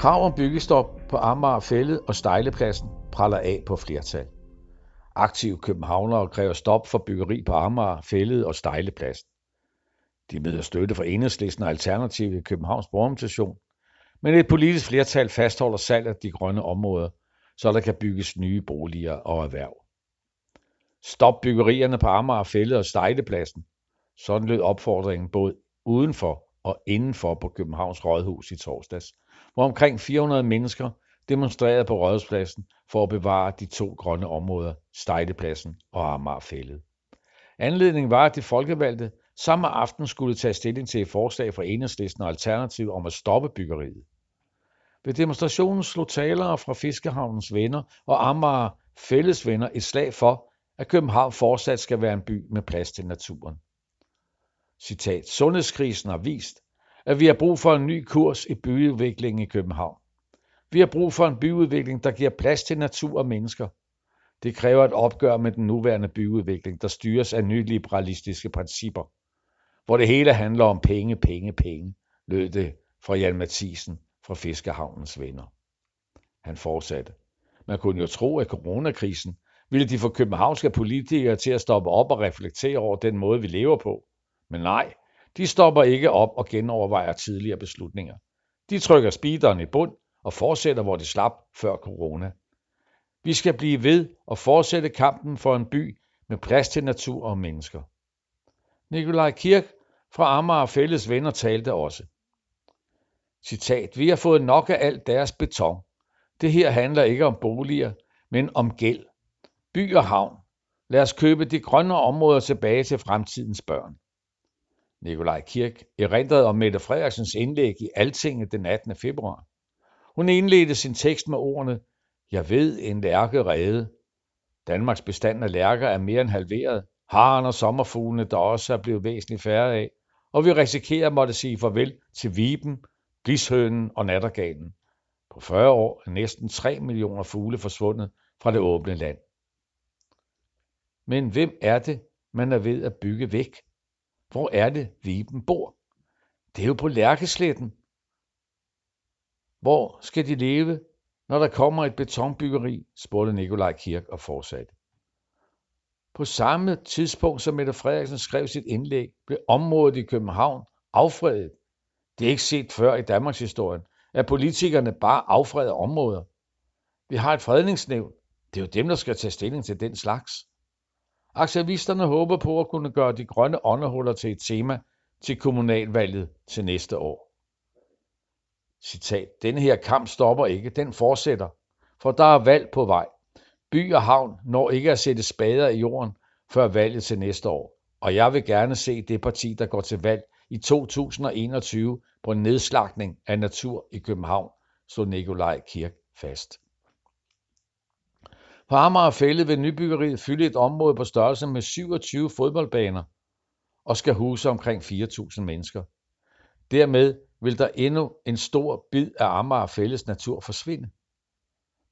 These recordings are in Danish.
Krav om byggestop på Amager Fælled og Stejlepladsen praller af på flertal. Aktive københavnere kræver stop for byggeri på Amager Fælled og Stejlepladsen. De møder støtte fra enhedslisten og Alternativ i Københavns Borgerorganisation, men et politisk flertal fastholder salg af de grønne områder, så der kan bygges nye boliger og erhverv. Stop byggerierne på Amager Fælled og Stejlepladsen. Sådan lød opfordringen både udenfor og indenfor på Københavns Rådhus i torsdags, hvor omkring 400 mennesker demonstrerede på Rådhuspladsen for at bevare de to grønne områder, Stejlepladsen og Amagerfællet. Anledningen var, at de folkevalgte samme aften skulle tage stilling til et forslag fra Enhedslisten og Alternativ om at stoppe byggeriet. Ved demonstrationen slog talere fra Fiskehavnens venner og Amager Fælles venner et slag for, at København fortsat skal være en by med plads til naturen. Citat, Sundhedskrisen har vist, at vi har brug for en ny kurs i byudviklingen i København. Vi har brug for en byudvikling, der giver plads til natur og mennesker. Det kræver et opgør med den nuværende byudvikling, der styres af nyliberalistiske principper, hvor det hele handler om penge, penge, penge, lød det fra Jan Mathisen fra Fiskehavnens venner. Han fortsatte. Man kunne jo tro, at coronakrisen ville de få københavnske politikere til at stoppe op og reflektere over den måde, vi lever på. Men nej, de stopper ikke op og genovervejer tidligere beslutninger. De trykker speederen i bund og fortsætter, hvor det slap før corona. Vi skal blive ved og fortsætte kampen for en by med plads til natur og mennesker. Nikolaj Kirk fra Amager Fælles Venner talte også. Citat, vi har fået nok af alt deres beton. Det her handler ikke om boliger, men om gæld. By og havn. Lad os købe de grønne områder tilbage til fremtidens børn. Nikolaj Kirk erindrede om Mette Frederiksens indlæg i Altinget den 18. februar. Hun indledte sin tekst med ordene, Jeg ved en lærke redde. Danmarks bestand af lærker er mere end halveret. Haren og sommerfuglene, der også er blevet væsentligt færre af. Og vi risikerer at måtte sige farvel til viben, glishønen og nattergalen. På 40 år er næsten 3 millioner fugle forsvundet fra det åbne land. Men hvem er det, man er ved at bygge væk? Hvor er det, Viben bor? Det er jo på Lærkesletten. Hvor skal de leve, når der kommer et betonbyggeri, spurgte Nikolaj Kirk og fortsatte. På samme tidspunkt som Mette Frederiksen skrev sit indlæg, blev området i København affredet. Det er ikke set før i Danmarks historie, at politikerne bare affreder områder. Vi har et fredningsnævn. Det er jo dem, der skal tage stilling til den slags. Aktivisterne håber på at kunne gøre de grønne åndehuller til et tema til kommunalvalget til næste år. Citat. Denne her kamp stopper ikke, den fortsætter, for der er valg på vej. By og havn når ikke at sætte spader i jorden før valget til næste år, og jeg vil gerne se det parti, der går til valg i 2021 på en nedslagning af natur i København, så Nikolaj Kirk fast. På Amager Fælde vil nybyggeriet fylde et område på størrelse med 27 fodboldbaner og skal huse omkring 4.000 mennesker. Dermed vil der endnu en stor bid af Amager Fælles natur forsvinde.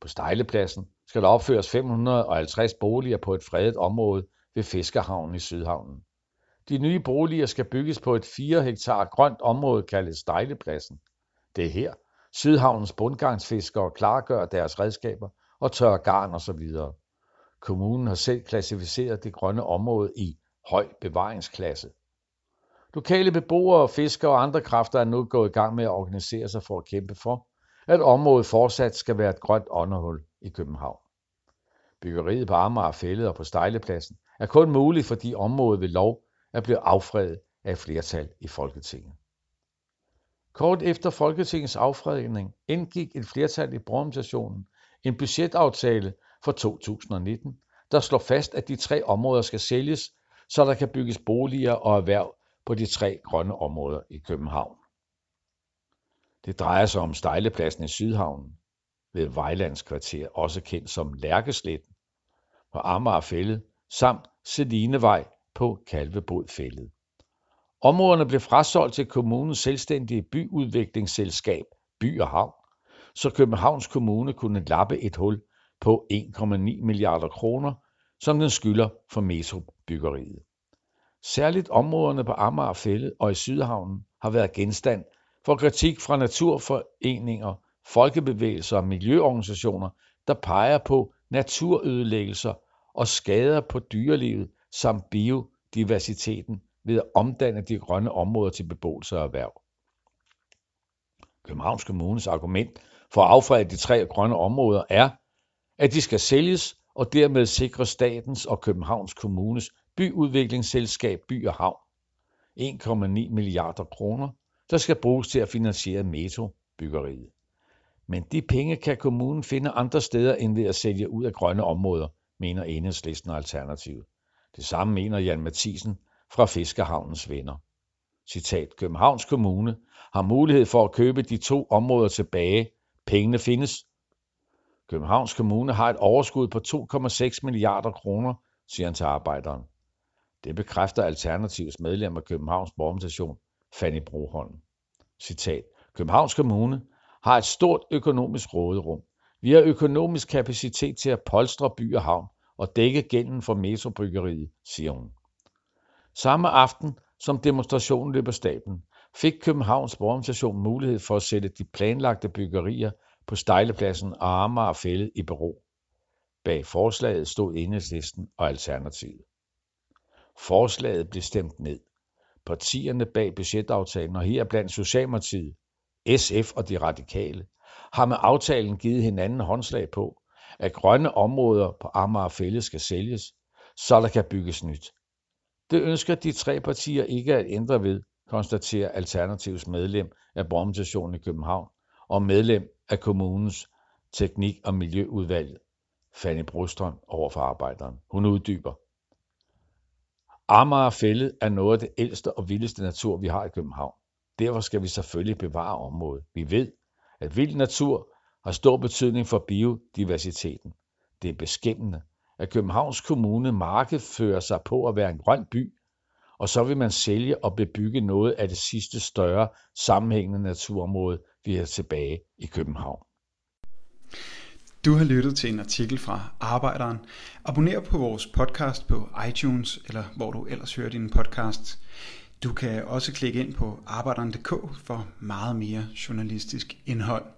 På Stejlepladsen skal der opføres 550 boliger på et fredet område ved Fiskerhavnen i Sydhavnen. De nye boliger skal bygges på et 4 hektar grønt område kaldet Stejlepladsen. Det er her, Sydhavnens bundgangsfiskere klargør deres redskaber og tørre garn osv. Kommunen har selv klassificeret det grønne område i høj bevaringsklasse. Lokale beboere, fiskere og andre kræfter er nu gået i gang med at organisere sig for at kæmpe for, at området fortsat skal være et grønt åndehul i København. Byggeriet på Amager Fællet og på Stejlepladsen er kun muligt, fordi området ved lov er blevet affredet af et flertal i Folketinget. Kort efter Folketingets affredning indgik et flertal i borgermentationen en budgetaftale for 2019, der slår fast, at de tre områder skal sælges, så der kan bygges boliger og erhverv på de tre grønne områder i København. Det drejer sig om Stejlepladsen i Sydhavnen ved Vejlands kvarter, også kendt som Lærkesletten, på Amagerfællet, samt Selinevej på Kalvebodfællet. Områderne blev frasolgt til kommunens selvstændige byudviklingsselskab By og Havn, så Københavns Kommune kunne lappe et hul på 1,9 milliarder kroner, som den skylder for metrobyggeriet. Særligt områderne på Amager Fælde og i Sydhavnen har været genstand for kritik fra naturforeninger, folkebevægelser og miljøorganisationer, der peger på naturødelæggelser og skader på dyrelivet samt biodiversiteten ved at omdanne de grønne områder til beboelse og erhverv. Københavns Kommunes argument for at affrede de tre grønne områder er, at de skal sælges og dermed sikre statens og Københavns Kommunes byudviklingsselskab By og Havn 1,9 milliarder kroner, der skal bruges til at finansiere metrobyggeriet. Men de penge kan kommunen finde andre steder end ved at sælge ud af grønne områder, mener enhedslisten og Alternativet. Det samme mener Jan Mathisen fra Fiskerhavnens Venner. Citat, Københavns Kommune har mulighed for at købe de to områder tilbage. Pengene findes. Københavns Kommune har et overskud på 2,6 milliarder kroner, siger han til arbejderen. Det bekræfter Alternativets medlem af Københavns Borgmestation, Fanny Broholm. Citat. Københavns Kommune har et stort økonomisk råderum. Vi har økonomisk kapacitet til at polstre by og havn og dække gælden for metrobyggeriet, siger hun. Samme aften, som demonstrationen løber staben, fik Københavns Borgermenstation mulighed for at sætte de planlagte byggerier på Stejlepladsen og Amager Fælde i bero. Bag forslaget stod enhedslisten og Alternativet. Forslaget blev stemt ned. Partierne bag budgetaftalen, og her blandt Socialdemokratiet, SF og de radikale, har med aftalen givet hinanden håndslag på, at grønne områder på Amager Fælde skal sælges, så der kan bygges nyt. Det ønsker de tre partier ikke at ændre ved, konstaterer Alternativs medlem af Brommestationen i København og medlem af kommunens teknik- og miljøudvalg, Fanny Brostrøm, over for arbejderen. Hun uddyber. Amager Fælled er noget af det ældste og vildeste natur, vi har i København. Derfor skal vi selvfølgelig bevare området. Vi ved, at vild natur har stor betydning for biodiversiteten. Det er beskæmmende, at Københavns Kommune markedsfører sig på at være en grøn by, og så vil man sælge og bebygge noget af det sidste større sammenhængende naturområde, vi har tilbage i København. Du har lyttet til en artikel fra Arbejderen. Abonner på vores podcast på iTunes, eller hvor du ellers hører din podcast. Du kan også klikke ind på arbejderen.dk for meget mere journalistisk indhold.